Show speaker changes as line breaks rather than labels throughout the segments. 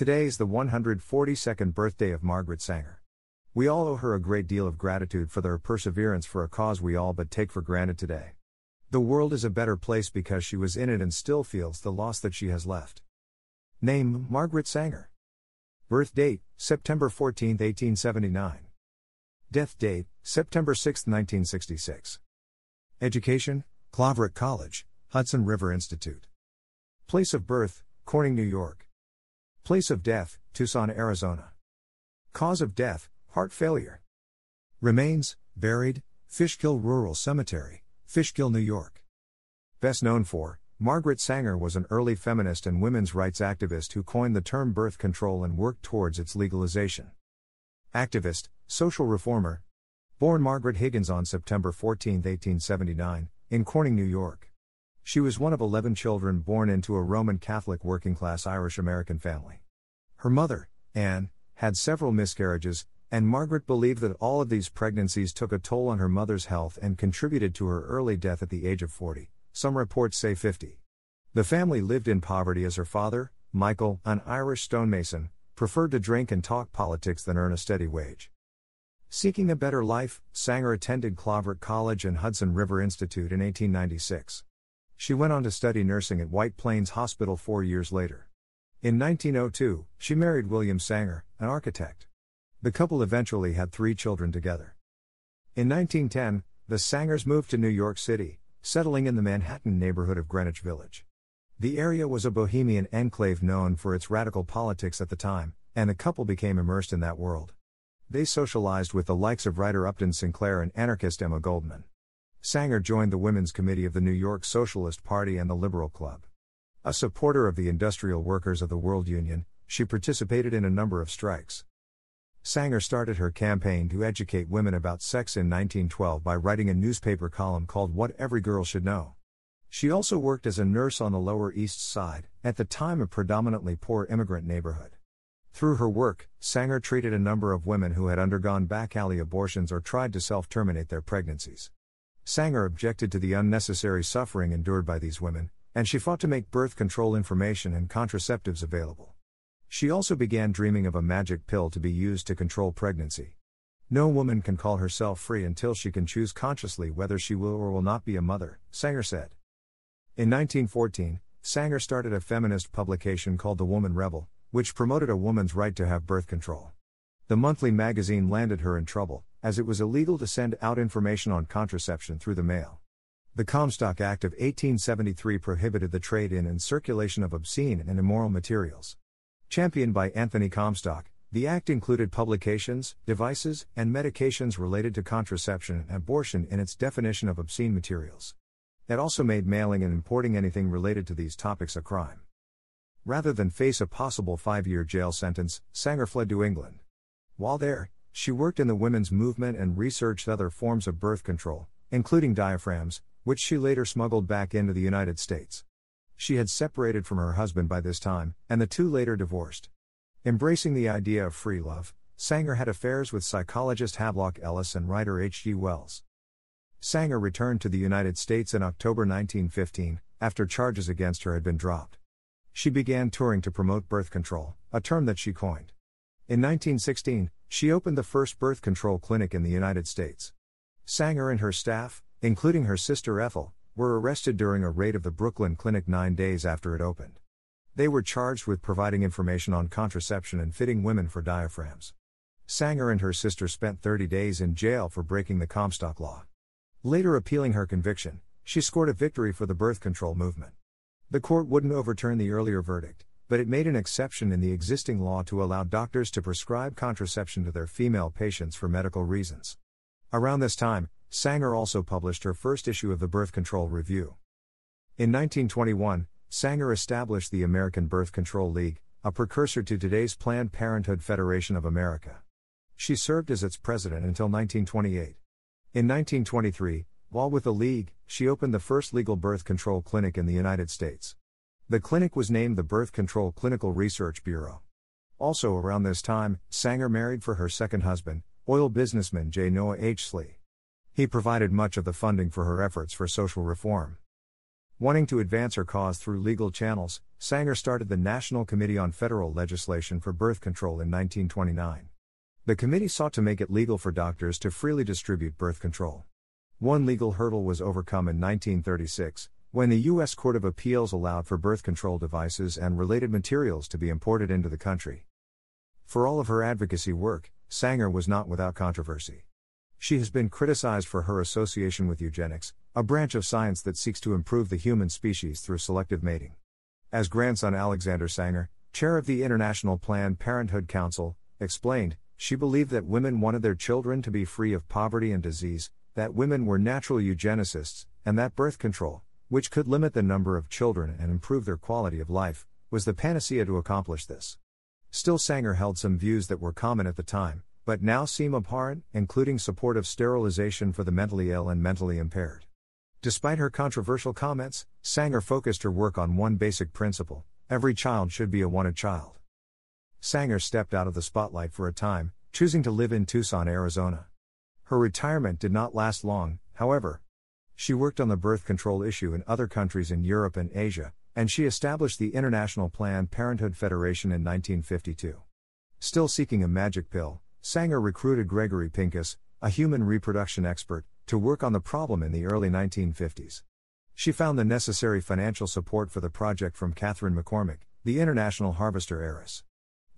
Today is the 142nd birthday of Margaret Sanger. We all owe her a great deal of gratitude for her perseverance for a cause we all but take for granted today. The world is a better place because she was in it and still feels the loss that she has left. Name Margaret Sanger. Birth date September 14, 1879. Death date September 6, 1966. Education Claverack College, Hudson River Institute. Place of birth Corning, New York. Place of death, Tucson, Arizona. Cause of death, heart failure. Remains, buried, Fishkill Rural Cemetery, Fishkill, New York. Best known for, Margaret Sanger was an early feminist and women's rights activist who coined the term birth control and worked towards its legalization. Activist, social reformer. Born Margaret Higgins on September 14, 1879, in Corning, New York. She was one of 11 children born into a Roman Catholic working class Irish American family. Her mother, Anne, had several miscarriages, and Margaret believed that all of these pregnancies took a toll on her mother's health and contributed to her early death at the age of 40, some reports say 50. The family lived in poverty as her father, Michael, an Irish stonemason, preferred to drink and talk politics than earn a steady wage. Seeking a better life, Sanger attended Claverack College and Hudson River Institute in 1896. She went on to study nursing at White Plains Hospital four years later. In 1902, she married William Sanger, an architect. The couple eventually had three children together. In 1910, the Sangers moved to New York City, settling in the Manhattan neighborhood of Greenwich Village. The area was a bohemian enclave known for its radical politics at the time, and the couple became immersed in that world. They socialized with the likes of writer Upton Sinclair and anarchist Emma Goldman. Sanger joined the Women's Committee of the New York Socialist Party and the Liberal Club. A supporter of the industrial workers of the World Union, she participated in a number of strikes. Sanger started her campaign to educate women about sex in 1912 by writing a newspaper column called What Every Girl Should Know. She also worked as a nurse on the Lower East Side, at the time a predominantly poor immigrant neighborhood. Through her work, Sanger treated a number of women who had undergone back alley abortions or tried to self terminate their pregnancies. Sanger objected to the unnecessary suffering endured by these women, and she fought to make birth control information and contraceptives available. She also began dreaming of a magic pill to be used to control pregnancy. No woman can call herself free until she can choose consciously whether she will or will not be a mother, Sanger said. In 1914, Sanger started a feminist publication called The Woman Rebel, which promoted a woman's right to have birth control. The monthly magazine landed her in trouble, as it was illegal to send out information on contraception through the mail. The Comstock Act of 1873 prohibited the trade in and circulation of obscene and immoral materials. Championed by Anthony Comstock, the act included publications, devices, and medications related to contraception and abortion in its definition of obscene materials. It also made mailing and importing anything related to these topics a crime. Rather than face a possible five year jail sentence, Sanger fled to England. While there, she worked in the women's movement and researched other forms of birth control, including diaphragms, which she later smuggled back into the United States. She had separated from her husband by this time, and the two later divorced. Embracing the idea of free love, Sanger had affairs with psychologist Havelock Ellis and writer H.G. Wells. Sanger returned to the United States in October 1915, after charges against her had been dropped. She began touring to promote birth control, a term that she coined. In 1916, she opened the first birth control clinic in the United States. Sanger and her staff, including her sister Ethel, were arrested during a raid of the Brooklyn clinic nine days after it opened. They were charged with providing information on contraception and fitting women for diaphragms. Sanger and her sister spent 30 days in jail for breaking the Comstock law. Later appealing her conviction, she scored a victory for the birth control movement. The court wouldn't overturn the earlier verdict, but it made an exception in the existing law to allow doctors to prescribe contraception to their female patients for medical reasons. Around this time, Sanger also published her first issue of the Birth Control Review. In 1921, Sanger established the American Birth Control League, a precursor to today's Planned Parenthood Federation of America. She served as its president until 1928. In 1923, while with the League, she opened the first legal birth control clinic in the United States. The clinic was named the Birth Control Clinical Research Bureau. Also around this time, Sanger married for her second husband, oil businessman J. Noah H. Slee. He provided much of the funding for her efforts for social reform. Wanting to advance her cause through legal channels, Sanger started the National Committee on Federal Legislation for Birth Control in 1929. The committee sought to make it legal for doctors to freely distribute birth control. One legal hurdle was overcome in 1936, when the U.S. Court of Appeals allowed for birth control devices and related materials to be imported into the country. For all of her advocacy work, Sanger was not without controversy. She has been criticized for her association with eugenics, a branch of science that seeks to improve the human species through selective mating. As grandson Alexander Sanger, chair of the International Planned Parenthood Council, explained, she believed that women wanted their children to be free of poverty and disease, that women were natural eugenicists, and that birth control, which could limit the number of children and improve their quality of life, was the panacea to accomplish this. Still, Sanger held some views that were common at the time, but now seem abhorrent, including support of sterilization for the mentally ill and mentally impaired. Despite her controversial comments, Sanger focused her work on one basic principle every child should be a wanted child. Sanger stepped out of the spotlight for a time, choosing to live in Tucson, Arizona. Her retirement did not last long, however. She worked on the birth control issue in other countries in Europe and Asia, and she established the International Planned Parenthood Federation in 1952. Still seeking a magic pill, Sanger recruited Gregory Pincus, a human reproduction expert, to work on the problem in the early 1950s. She found the necessary financial support for the project from Katharine McCormick, the international harvester heiress.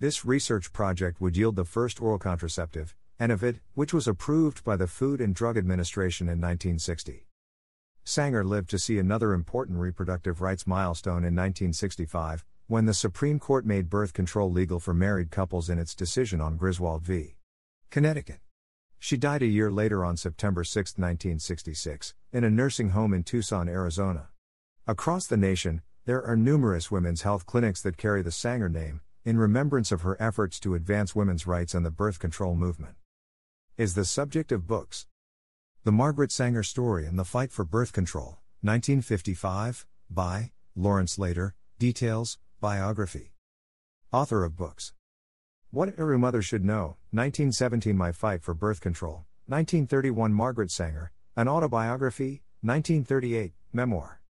This research project would yield the first oral contraceptive, Enovid, which was approved by the Food and Drug Administration in 1960. Sanger lived to see another important reproductive rights milestone in 1965, when the Supreme Court made birth control legal for married couples in its decision on Griswold v. Connecticut. She died a year later on September 6, 1966, in a nursing home in Tucson, Arizona. Across the nation, there are numerous women's health clinics that carry the Sanger name, in remembrance of her efforts to advance women's rights and the birth control movement. Is the subject of books. The Margaret Sanger Story and the Fight for Birth Control, 1955, by Lawrence Lader, Details, Biography. Author of books. What Every Mother Should Know, 1917 My Fight for Birth Control, 1931 Margaret Sanger, An Autobiography, 1938, Memoir.